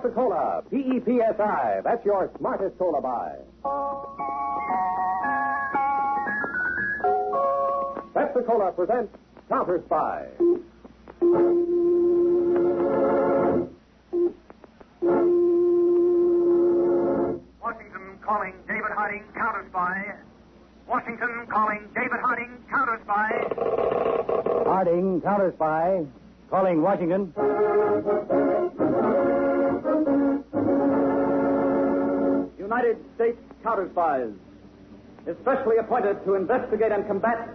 Pepsi Cola, P E P S I. That's your smartest cola buy. Pepsi Cola presents Counter Spy. Washington calling David Harding, counter spy. Washington calling David Harding, counter spy. Harding, counter spy. Calling Washington. United States counter spies, especially appointed to investigate and combat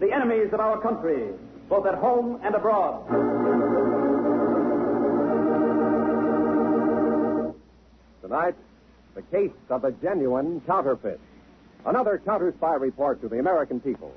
the enemies of our country, both at home and abroad. Tonight, the case of a genuine counterfeit. Another counter spy report to the American people.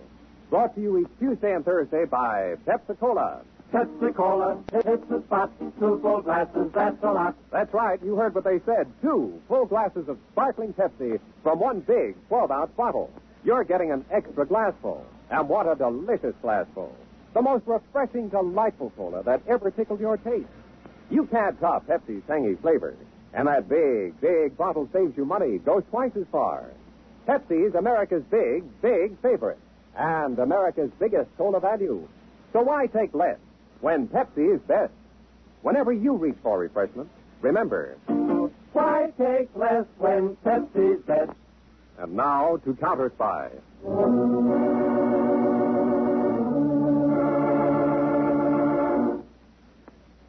Brought to you each Tuesday and Thursday by Pepsi Cola. Pepsi Cola, it's a spot. Two full glasses, that's a lot. That's right, you heard what they said. Two full glasses of sparkling Pepsi from one big 12 ounce bottle. You're getting an extra glassful. And what a delicious glassful. The most refreshing, delightful cola that ever tickled your taste. You can't top Pepsi's tangy flavor. And that big, big bottle saves you money, goes twice as far. Pepsi's America's big, big favorite. And America's biggest cola value. So why take less when Pepsi is best? Whenever you reach for refreshment, remember. Why take less when Pepsi's best? And now to Counter Spy.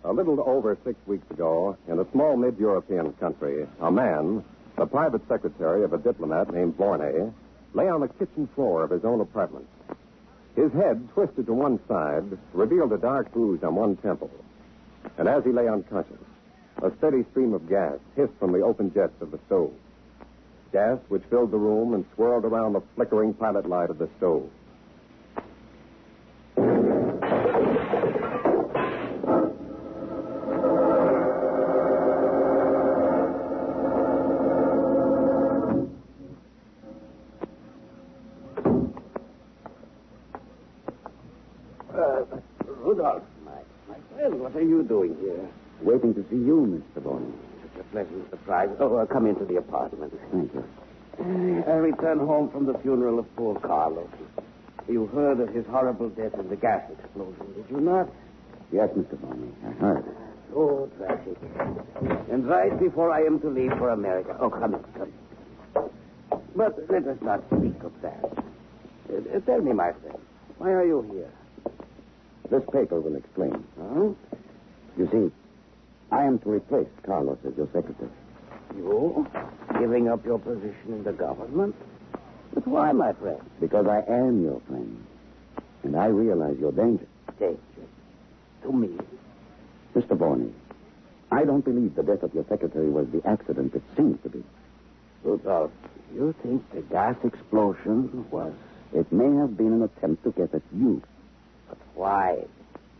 A little over six weeks ago, in a small mid European country, a man, the private secretary of a diplomat named Vorney, lay on the kitchen floor of his own apartment. His head, twisted to one side, revealed a dark bruise on one temple. And as he lay unconscious, a steady stream of gas hissed from the open jets of the stove. Gas which filled the room and swirled around the flickering pilot light of the stove. To you, Mr. Boney. Such a pleasant surprise. Oh, uh, come into the apartment. Thank you. Uh, I returned home from the funeral of poor Carlos. You heard of his horrible death in the gas explosion, did you not? Yes, Mr. Boney. I heard. So tragic. And right before I am to leave for America. Oh, come in, come in. But let us not speak of that. Uh, tell me, my friend, why are you here? This paper will explain. Huh? You see, I am to replace Carlos as your secretary. You? Giving up your position in the government? But why, my friend? Because I am your friend. And I realize your danger. Danger. To me. Mr. Boney, I don't believe the death of your secretary was the accident it seems to be. Rudolph, you think the gas explosion was. It may have been an attempt to get at you. But why?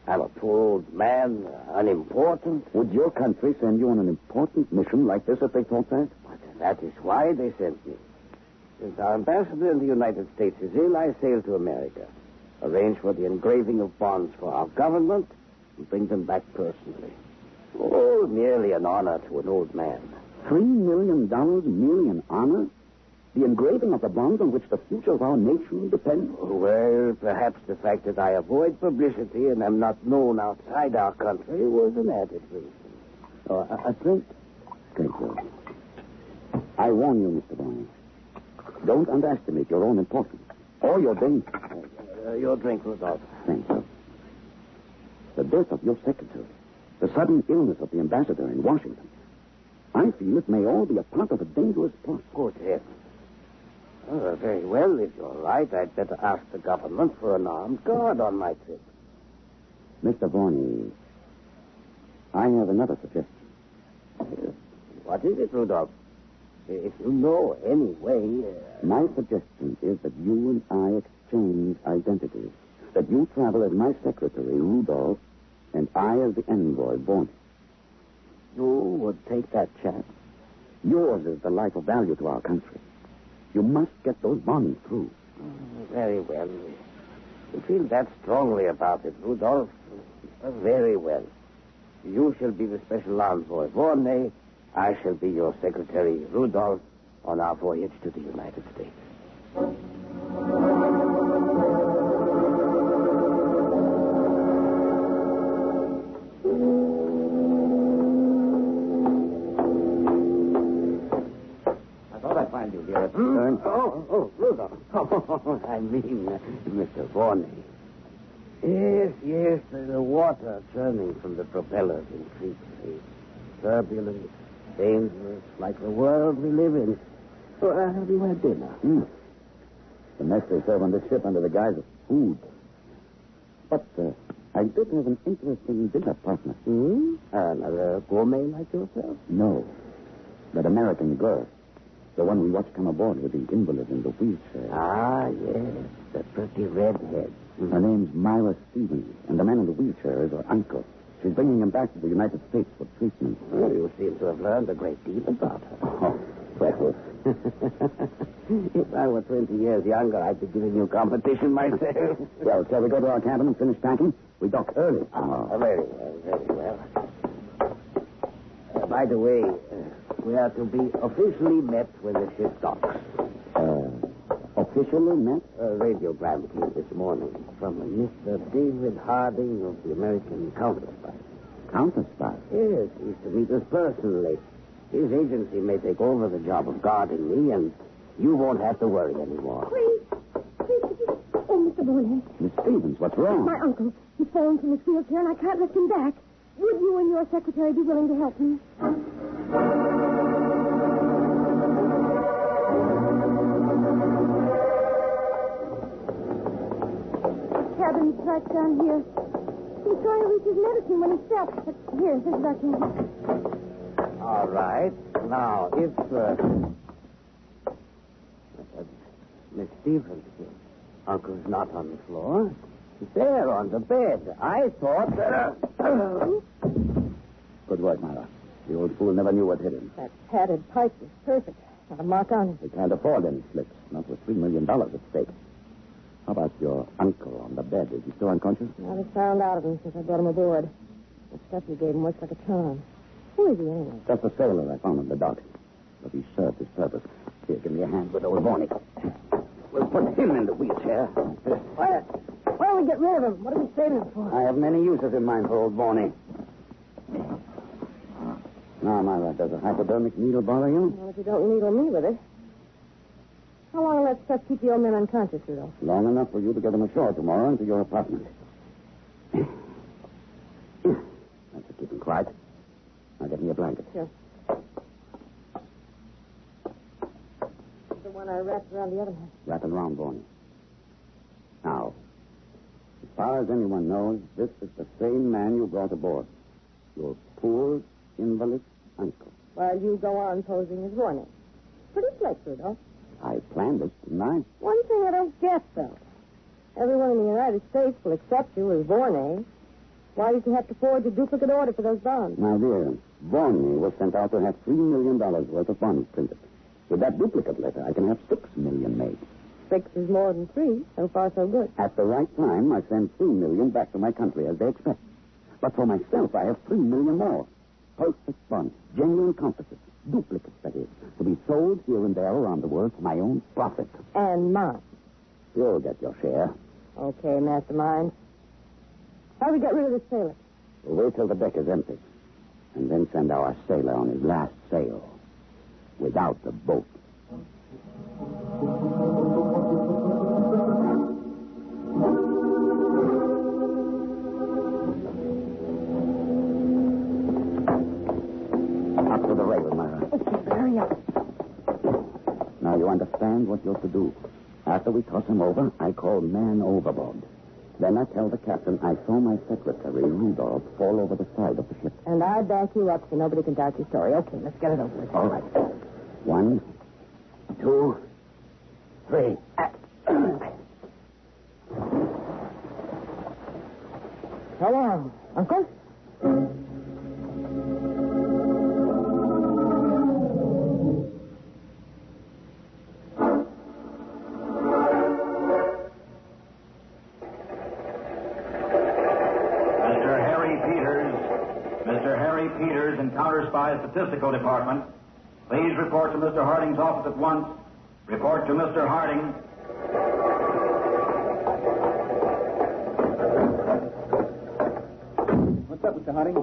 I'm a poor old man, unimportant. Would your country send you on an important mission like this if they thought that? But that is why they sent me. Since our ambassador in the United States is ill, I sail to America. Arrange for the engraving of bonds for our government and bring them back personally. Oh, merely an honor to an old man. Three million dollars merely an honor? The engraving of the bonds on which the future of our nation depends? Well, perhaps the fact that I avoid publicity and am not known outside our country was an added reason. Oh, a, a drink? Thank you. I warn you, Mr. Boney. Don't underestimate your own importance or your danger. Uh, your drink, Rudolph. Thank you. The death of your secretary, the sudden illness of the ambassador in Washington. I feel it may all be a part of a dangerous plot. Good heavens. Oh, very well, if you're right, I'd better ask the government for an armed guard on my trip. Mr. Boney, I have another suggestion. What is it, Rudolph? If you know any way. Uh... My suggestion is that you and I exchange identities. That you travel as my secretary, Rudolph, and I as the envoy, Boney. You would take that chance? Yours is the life of value to our country. You must get those bonds through. Mm, very well. You feel that strongly about it, Rudolph. Uh, very well. You shall be the special envoy, Vorney. I shall be your secretary, Rudolph, on our voyage to the United States. I mean, uh, Mr. Vorney. Yes, yes, there's the water churning from the propellers in Fleet Street. Turbulent, dangerous, like the world we live in. So, uh, have you had dinner? Hmm. The mess they serve on this ship under the guise of food. But uh, I did have an interesting dinner partner. Hmm? Another gourmet like yourself? No. That American girl. The one we watched come aboard with the invalid in the wheelchair. Ah, yes, the pretty redhead. Her name's Myra Stevens, and the man in the wheelchair is her uncle. She's bringing him back to the United States for treatment. Oh, you seem to have learned a great deal about her. Oh, well, if I were 20 years younger, I'd be giving you competition myself. well, shall we go to our cabin and finish packing? We dock early. Oh, very well, very well. Uh, by the way, we are to be officially met when the ship docks. Uh, officially met? A radiogram came this morning from a Mr. David Harding of the American Counterspy. Counterspy. Yes, he's to meet us personally. His agency may take over the job of guarding me, and you won't have to worry anymore. Please, please, could you... Oh, Mr. Bourne, Miss Stevens, what's wrong? my uncle. He's fallen from his wheelchair, and I can't lift him back. Would you and your secretary be willing to help me? Cabin's right down here. He's trying to reach his medicine when he fell. But here, this is our cabin. All right. Now, if uh, uh, Miss Stevens, Uncle's not on the floor. He's there on the bed. I thought that. Uh, Good work, Myra. The old fool never knew what hit him. That padded pipe is perfect. Not a mark on it. We can't afford any slips, not with three million dollars at stake. How about your uncle on the bed? Is he still unconscious? Now they found out of him since I brought him aboard. The stuff you gave him works like a charm. Who is he anyway? Just a sailor I found on the dock. But he served his purpose. Here, give me a hand with old Vorney. We'll put him in the wheelchair. Why, why don't we get rid of him? What are we saving him for? I have many uses in mind for old Vorney. Now, Myra, does a hypodermic needle bother you? Well, if you don't needle me with it. How long will that stuff keep the old man unconscious, Rudolph? Long enough for you to get him ashore tomorrow into your apartment. That's to keep him quiet. Now get me a blanket. Sure. The one I wrapped around the other hand. Wrap it around Vorney. Now, as far as anyone knows, this is the same man you brought aboard. Your poor, invalid uncle. While you go on posing as Vorney. Pretty slick, Rudolph. I planned it, didn't I? One thing I don't get, though. Everyone in the United States will accept you as Vorney. Eh? Why did you have to forge a duplicate order for those bonds? Now, dear, Vorney was sent out to have $3 million worth of bonds printed. With that duplicate letter, I can have 6 million made. Six is more than three. So far, so good. At the right time, I send 3 million back to my country as they expect. But for myself, I have 3 million more. Perfect bonds, genuine counterfeits, duplicates, that is, to be sold here and there around the world for my own profit. And mine. You'll get your share. Okay, mastermind. How do we get rid of this sailor? We'll wait till the deck is empty. And then send our sailor on his last sail. Without the boat. What you're to do. After we toss him over, I call man overboard. Then I tell the captain I saw my secretary, Rudolph, fall over the side of the ship. And I back you up so nobody can doubt your story. Okay, let's get it over with. All right. One, two, three. On, Uncle. Statistical Department. Please report to Mr. Harding's office at once. Report to Mr. Harding. What's up, Mr. Harding?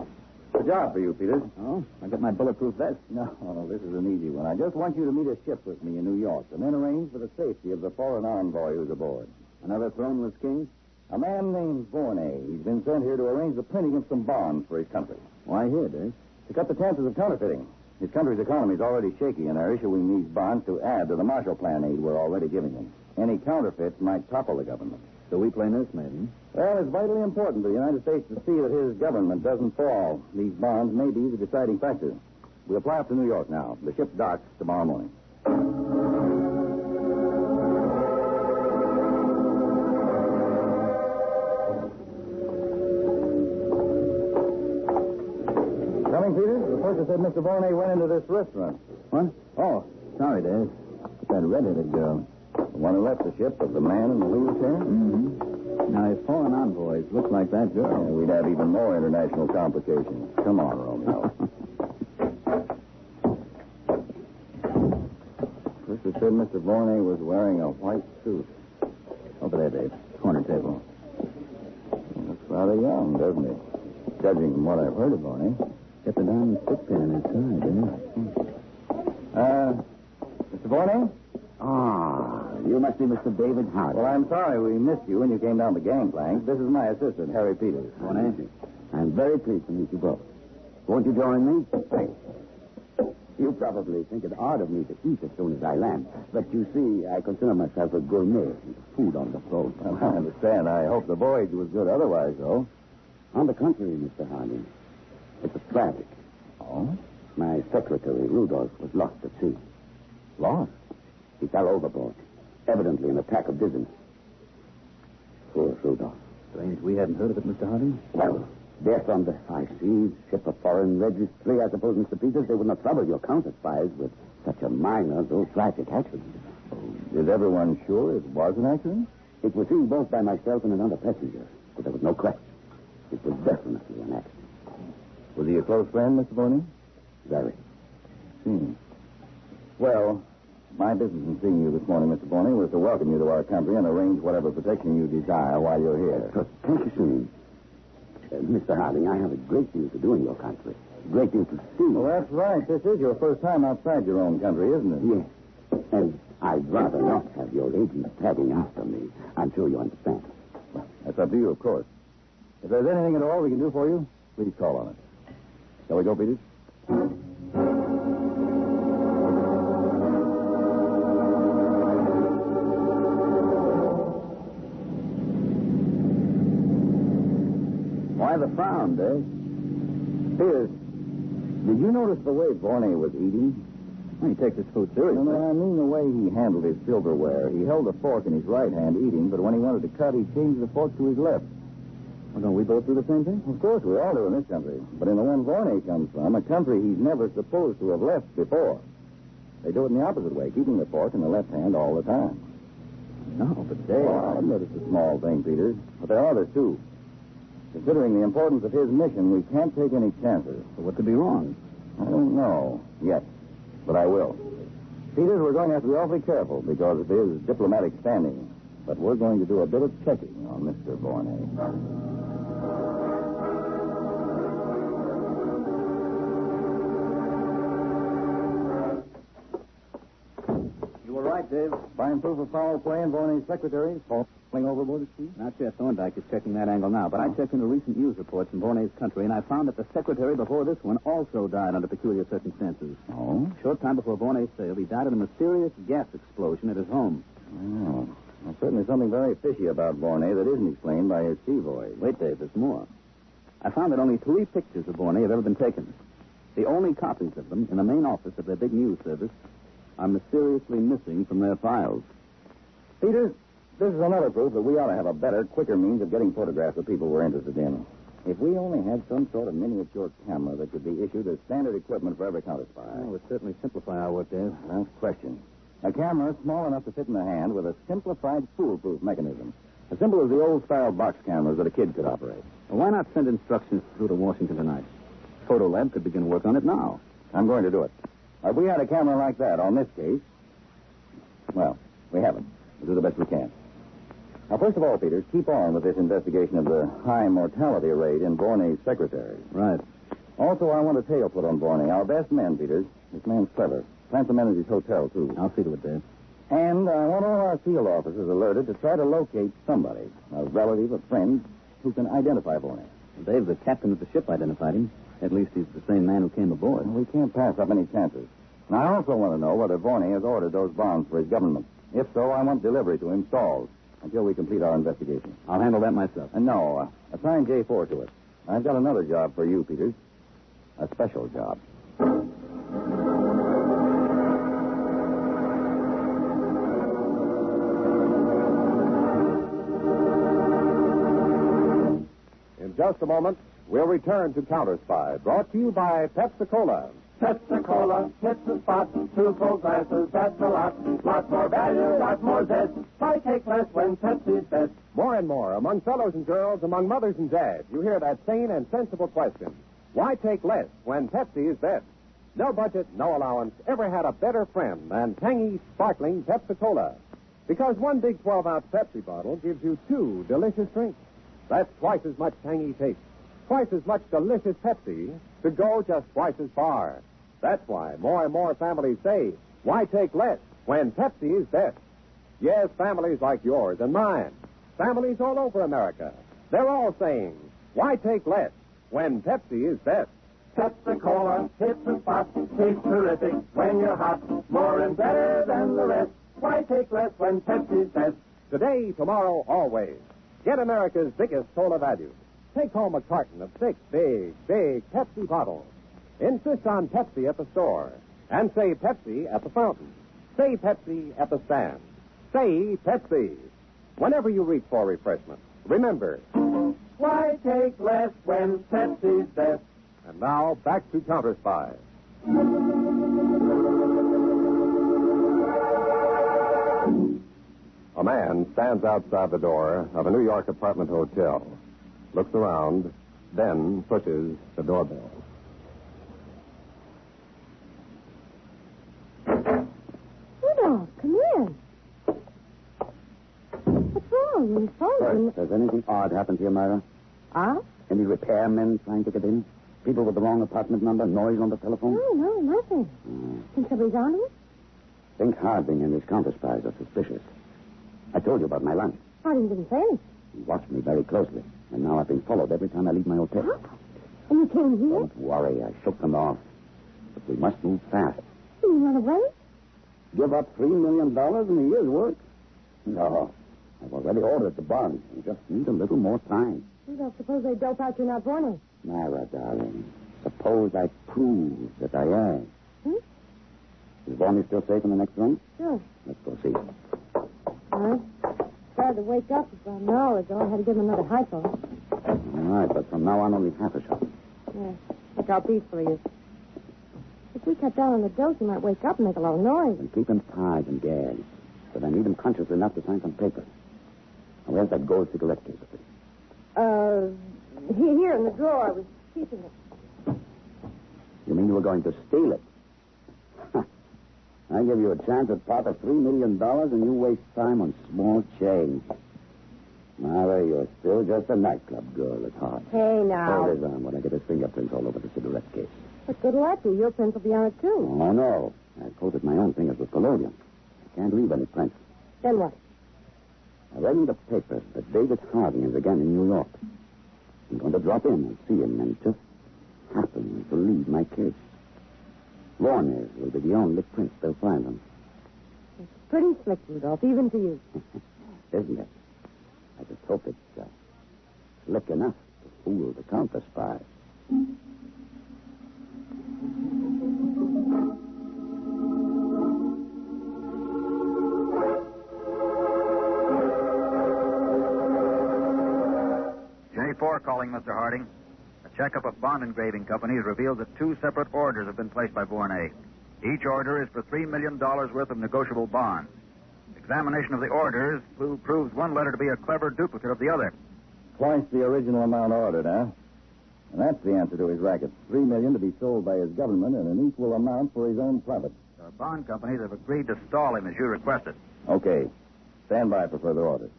A job for you, Peters. Oh, I got my bulletproof vest. No, no, this is an easy one. I just want you to meet a ship with me in New York and then arrange for the safety of the foreign envoy who's aboard. Another throneless king? A man named Vornay. He's been sent here to arrange the printing of some bonds for his country. Why here, Dave? To cut the chances of counterfeiting. His country's economy is already shaky, and they're issuing these bonds to add to the Marshall Plan aid we're already giving them. Any counterfeits might topple the government. So we play nursemaid? Well, it's vitally important to the United States to see that his government doesn't fall. These bonds may be the deciding factor. We'll fly up to New York now. The ship docks tomorrow morning. The purser said Mr. Vornay went into this restaurant. What? Oh, sorry, Dave. It's that redheaded girl. The one who left the ship of the man in the wheelchair? Mm-hmm. Now, if foreign envoys look like that Yeah, girl. we'd have even more international complications. Come on, Romeo. Purser said Mr. Vornay was wearing a white suit. Over there, Dave. Corner table. Looks rather young, doesn't he? Judging from what I've heard of Vornay. Get the diamond stick pin in his side, didn't Uh, Mr. Vornay? Ah, you must be Mr. David Harding. Well, I'm sorry we missed you when you came down the gangplank. This is my assistant, Harry Peters. Morning. I'm very pleased to meet you both. Won't you join me? Thanks. You probably think it odd of me to eat as soon as I land. But you see, I consider myself a gourmet. Food on the float. Well, I understand. I hope the voyage was good otherwise, though. On the contrary, Mr. Harding, it was tragic. Oh? My secretary, Rudolph, was lost at sea. Lost? He fell overboard, evidently an attack of dizziness. Poor Rudolph. Strange we hadn't heard of it, Mr. Harding. Well, death on the high seas, ship of foreign registry. I suppose, Mr. Peters, they would not trouble your counter spies with such a minor, though tragic accident. Oh, is everyone sure it was an accident? It was seen both by myself and another passenger, but there was no question. It was definitely an accident. Was he a close friend, Mr. Vornay? Very. Hmm. Well, my business in seeing you this morning, Mr. Vornay, was to welcome you to our country and arrange whatever protection you desire while you're here. Thank you. Uh, Mr. Harding, I have a great deal to do in your country. A great deal to see. Well, that's right. This is your first time outside your own country, isn't it? Yes. And I'd rather not have your agents tagging after me. I'm sure you understand. Well, that's up to you, of course. If there's anything at all we can do for you, please call on us. Shall we go, Peters? Why the frown, Dave? Peters, did you notice the way Vornay was eating? He takes his food seriously. No, no, I mean the way he handled his silverware. He held a fork in his right hand eating, but when he wanted to cut, he changed the fork to his left. Well, don't we both do the same thing? Of course, we all do in this country. But in the one Vornay comes from, a country he's never supposed to have left before. They do it in the opposite way, keeping the fork in the left hand all the time. No, but Dave. Oh, I admit it's a small thing, Peters, but there are others, too. Considering the importance of his mission, we can't take any chances. So what could be wrong? I don't know yet, but I will. Peters, we're going to have to be awfully careful because of his diplomatic standing. But we're going to do a bit of checking on Mr. Vornay. You were right, Dave. Find proof of foul play in Vornay's secretary falling overboard sea? Not yet. Thorndyke is checking that angle now. But I checked into recent news reports in Vornay's country, and I found that the secretary before this one also died under peculiar circumstances. Oh? A short time before Vornay sailed, he died in a mysterious gas explosion at his home. Oh. Well, certainly something very fishy about Vornay that isn't explained by his sea voyage. Wait, Dave, there's more. I found that only three pictures of Vornay have ever been taken. The only copies of them in the main office of their big news service are mysteriously missing from their files. Peters, this is another proof that we ought to have a better, quicker means of getting photographs of people we're interested in. If we only had some sort of miniature camera that could be issued as standard equipment for every counter spy. That would certainly simplify our work, Dave. Without question. A camera small enough to fit in the hand with a simplified foolproof mechanism. As simple as the old style box cameras that a kid could operate. Well, why not send instructions through to Washington tonight? photo lab could begin work on it now. I'm going to do it. If we had a camera like that on this case, well, we haven't. We'll do the best we can. Now, first of all, Peters, keep on with this investigation of the high mortality rate in Vorney's secretary. Right. Also, I want a tail put on Borney. Our best man, Peters. This man's clever. Plant some men at his hotel, too. I'll see to it, Dave. And I want all our field officers alerted to try to locate somebody, a relative, a friend, who can identify Vorney. Dave, the captain of the ship identified him. At least he's the same man who came aboard. We can't pass up any chances. And I also want to know whether Vorney has ordered those bonds for his government. If so, I want delivery to him stalled until we complete our investigation. I'll handle that myself. And no, uh, assign J4 to it. I've got another job for you, Peters. A special job. Just a moment, we'll return to Counter Spy, brought to you by Pepsi Cola. Pepsi-Cola, hits the spot, two full glasses, that's a lot. Lot more value, lot more zest. Why take less when Pepsi's best? More and more, among fellows and girls, among mothers and dads, you hear that sane and sensible question. Why take less when Pepsi is best? No budget, no allowance, ever had a better friend than tangy, sparkling Pepsi Cola. Because one big 12 ounce Pepsi bottle gives you two delicious drinks. That's twice as much tangy taste, twice as much delicious Pepsi to go just twice as far. That's why more and more families say, why take less when Pepsi is best? Yes, families like yours and mine, families all over America, they're all saying, why take less when Pepsi is best? Pepsi-Cola, hits the spot, tastes terrific when you're hot. More and better than the rest. Why take less when Pepsi's best? Today, tomorrow, always. Get America's biggest cola value. Take home a carton of six big, big Pepsi bottles. Insist on Pepsi at the store. And say Pepsi at the fountain. Say Pepsi at the stand. Say Pepsi. Whenever you reach for refreshment, remember. Why take less when Pepsi's best? And now, back to Counter Spy. A man stands outside the door of a New York apartment hotel, looks around, then pushes the doorbell. Rudolph, come in. What's wrong? Your phone. Has anything odd happened to you, Myra? Ah? Any repairmen trying to get in? People with the wrong apartment number? Noise on the telephone? No, no, nothing. Think somebody's on you? Think Harding and his counter spies are suspicious. I told you about my lunch. Harding didn't say anything. He watched me very closely, and now I've been followed every time I leave my hotel. Huh? And you came here? Don't worry, I shook them off. But we must move fast. You run away? Give up three million dollars in a year's work? No. I've already ordered the bonds. We just need a little more time. Rudolph, suppose they dope out you're not. Myra, darling, suppose I prove that I am. Hmm? Is Bonnie still safe in the next room? Sure. Let's go see. Right. Tried to wake up about an hour ago. I had to give him another hypo. All right, but from now on, only half a shot. Yeah. Look how peaceful he is. If we cut down on the dose, he might wake up and make a lot of noise. And keep him tied and gagged. But I need him conscious enough to sign some papers. Now, where's that gold cigarette case? Uh, here in the drawer. I was keeping it. You mean you were going to steal it? I give you a chance at part of three million dollars, and you waste time on small change. Myra, you're still just a nightclub girl at heart. Hey, now. Hold his arm when I get his fingerprints all over the cigarette case. What good do? Your prints will be on it, too. Oh, no. I coated my own fingers with collodion. I can't leave any prints. Then what? I read in the paper that David Harding is again in New York. I'm going to drop in and see him and just happen to leave my case. Warner's will be the only prints they'll find on. It's pretty slick, Rudolph, even to you. Isn't it? I just hope it's uh, slick enough to fool the counter spy. J4 calling, Mr. Harding. A checkup of bond engraving companies reveals that two separate orders have been placed by Bournet. Each order is for $3 million worth of negotiable bonds. Examination of the orders proves one letter to be a clever duplicate of the other. Twice the original amount ordered, huh? And that's the answer to his racket. Three million to be sold by his government and an equal amount for his own profit. Our bond companies have agreed to stall him as you requested. Okay. Stand by for further orders.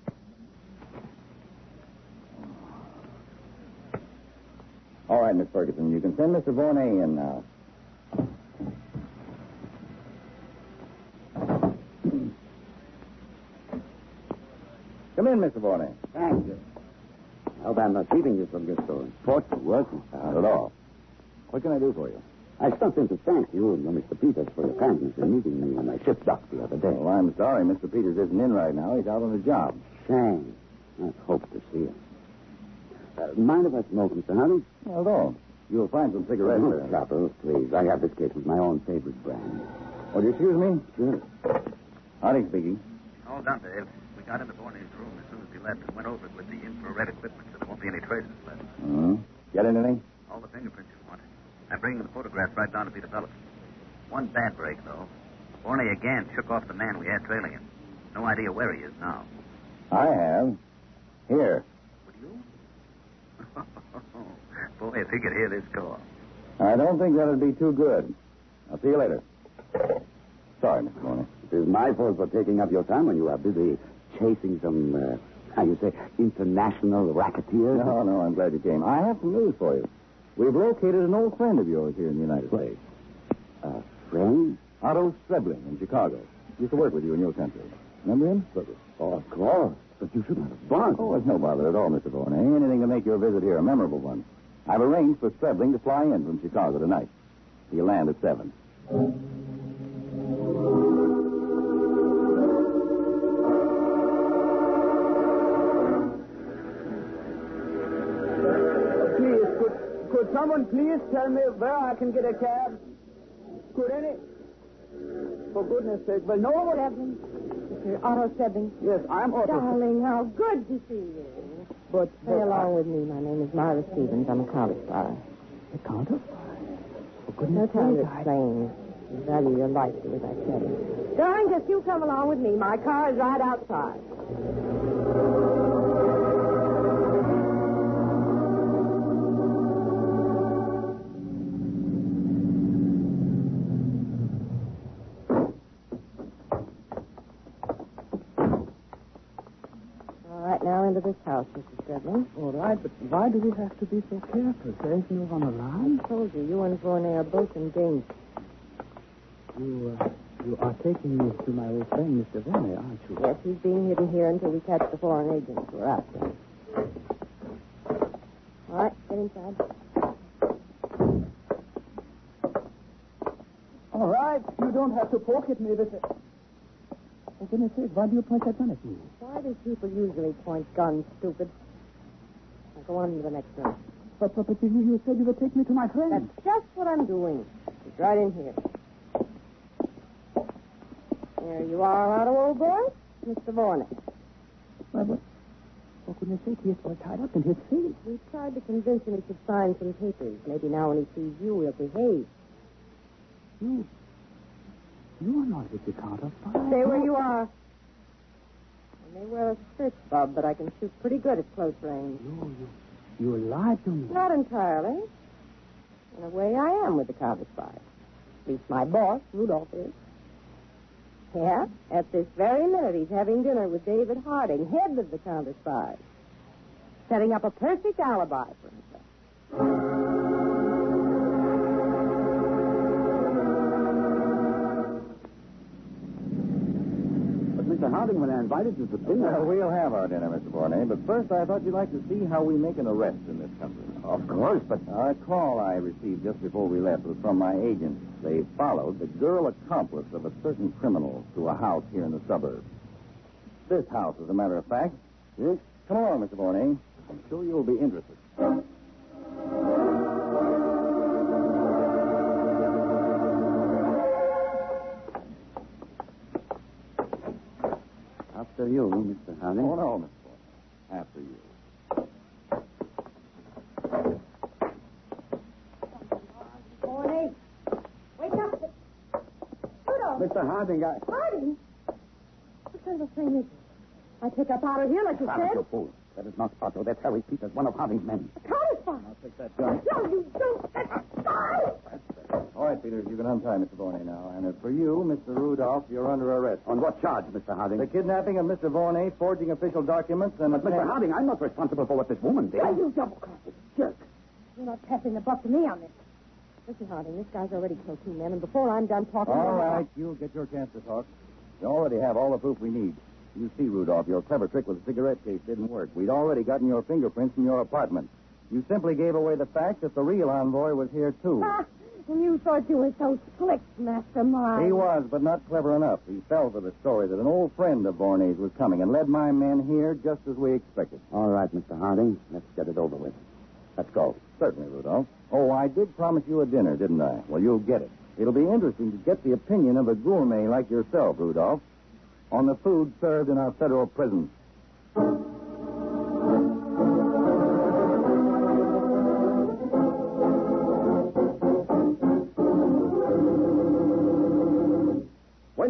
All right, Miss Ferguson. You can send Mr. Vornay in now. Come in, Mr. Vornay. Thank you. I hope I'm not keeping you from your story. Fortune working. Not at all. What can I do for you? I stopped in to thank you and Mr. Peters for your kindness in meeting me when my ship docked the other day. Well, I'm sorry Mr. Peters isn't in right now. He's out on a job. Shame. I hope to see him. Uh, mind if I smoke, Mr. Harding? Well, don't. You'll find some cigarettes No there. trouble, please. I have this case with my own favorite brand. Would you excuse me? Sure. Harding speaking. All done, Dave. We got into Vorney's room as soon as he left and went over it with the infrared equipment so there won't be any traces left. Mm-hmm. Get anything? All the fingerprints you want. I'm bringing the photographs right down to be developed. One bad break, though. Vorney again shook off the man we had trailing him. No idea where he is now. I have. Here. Would? Boy, if he could hear this call. I don't think that'd be too good. I'll see you later. Sorry, Mr. Mooney. It is my fault for taking up your time when you are busy chasing some, uh, how you say, international racketeers. No, no, I'm glad you came. I have some news for you. We've located an old friend of yours here in the United States. A friend? Otto Strebling in Chicago. Used to work with you in your country. Remember him? Oh, of course. But you should not have gone. Oh, it's no bother at all, Mr. Vorney. Anything to make your visit here a memorable one. I've arranged for Strebling to fly in from Chicago tonight. He'll land at 7. Please, could, could someone please tell me where I can get a cab? Could any? For goodness sake, well, no one. Stebbing. Mr. Otto Stebbing. Yes, I'm Otto. Darling, how good to see you. But, Stay along with me. My name is Myra Stevens. I'm a college counter spy. The counter? For No goodness time to sake, I- explain. I value your life, as I said. Darling, just you come along with me. My car is right outside. Right, now into this house, Mr. Stedman. All right, but why do we have to be so careful? There is no one around. I told you, you and Vorney are both in danger. You, uh, you are taking me to my old friend, Mr. Vorney, aren't you? Yes, he's being hidden here until we catch the foreign agents who are out there. All right, get inside. All right, you don't have to poke at me with it. For goodness sake, why do you point that gun at me? Why do people usually point guns, stupid? Now go on to the next room. But, but, but you, you said you would take me to my friend. That's just what I'm doing. He's right in here. There you are, Otto, old boy. Mr. Vorney. Well, but, for goodness sake, he is all tied up in his face. We tried to convince him he should sign some papers. Maybe now when he sees you, he'll behave. You, you are not with the counter spy. Stay where you are. I may wear a search bob, but I can shoot pretty good at close range. You, you, you lied to me. Not entirely. In a way, I am with the counter spy. At least my boss, Rudolph, is. Yeah, at this very minute, he's having dinner with David Harding, head of the counter spies. Setting up a perfect alibi for himself. Mr. Harding, when I invited you to dinner. Well, we'll have our dinner, Mr. Vorney, but first I thought you'd like to see how we make an arrest in this country. Of course, but. A call I received just before we left was from my agents. They followed the girl accomplice of a certain criminal to a house here in the suburbs. This house, as a matter of fact. Yes? Come along, Mr. Vorney. I'm sure you'll be interested. After you, Mr. Harding. Oh, no, Mr. Vorney. After you. Vorney, wake up. Rudolph. Mr. Harding, I... Harding? What kind of thing is this? I pick up out of here like you Silence said. your fool. That is not Otto. That's Harry Peters, one of Harding's men. Counter spy. I'll take that gun. No, you don't. That's a spy. All right, Peters, you can untie Mr. Vorney now. And as for you, Mr. Rudolph, you're under arrest. On what charge, Mr. Harding? The kidnapping of Mr. Vorney, forging official documents, and... But, Mr. Harding, I'm not responsible for what this woman did. Why, you double-crossed jerk. You're not passing the buck to me on this. Listen, Harding, this guy's already killed two men, and before I'm done talking... All to him right, about- you'll get your chance to talk. You already have all the proof we need. You see, Rudolph, your clever trick with the cigarette case didn't work. We'd already gotten your fingerprints in your apartment. You simply gave away the fact that the real envoy was here, too. Ah! And you thought you were so slick, Master mastermind. He was, but not clever enough. He fell for the story that an old friend of Vorney's was coming and led my men here just as we expected. All right, Mr. Harding. Let's get it over with. Let's go. Certainly, Rudolph. Oh, I did promise you a dinner, didn't I? Well, you'll get it. It'll be interesting to get the opinion of a gourmet like yourself, Rudolph, on the food served in our federal prisons.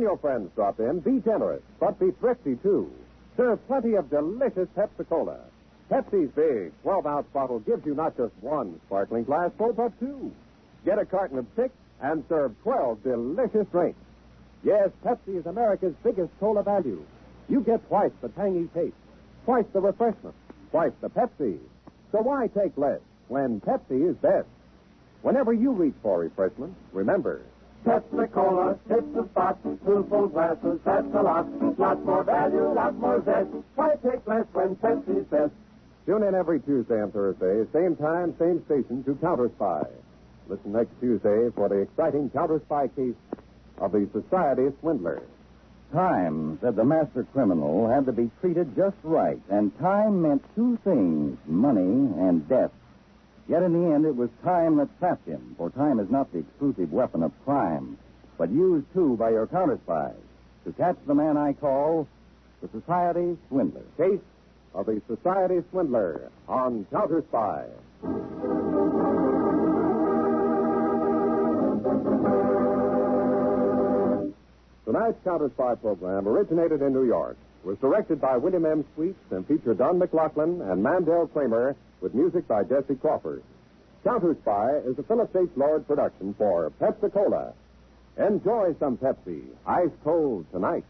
When your friends drop in, be generous, but be thrifty, too. Serve plenty of delicious Pepsi Cola. Pepsi's big 12 ounce bottle gives you not just one sparkling glass full, but two. Get a carton of six and serve 12 delicious drinks. Yes, Pepsi is America's biggest cola value. You get twice the tangy taste, twice the refreshment, twice the Pepsi. So why take less when Pepsi is best? Whenever you reach for refreshment, remember, Pepsi Cola, hits the spot, two full glasses, that's a lot. Lot more value, lot more zest. Why take less when Pepsi's best? Tune in every Tuesday and Thursday, same time, same station, to Counter Spy. Listen next Tuesday for the exciting Counter Spy case of the Society Swindler. Time, said the master criminal, had to be treated just right, and time meant two things money and death. Yet in the end, it was time that trapped him, for time is not the exclusive weapon of crime, but used too by your counter spies to catch the man I call the Society Swindler. Case of the Society Swindler on Counter Spy. Tonight's Counter Spy program originated in New York, was directed by William M. Sweets, and featured Don McLaughlin and Mandel Kramer with music by Jesse Crawford. Counter Spy is a Phillips H. Lord production for Pepsi Cola. Enjoy some Pepsi, ice cold tonight.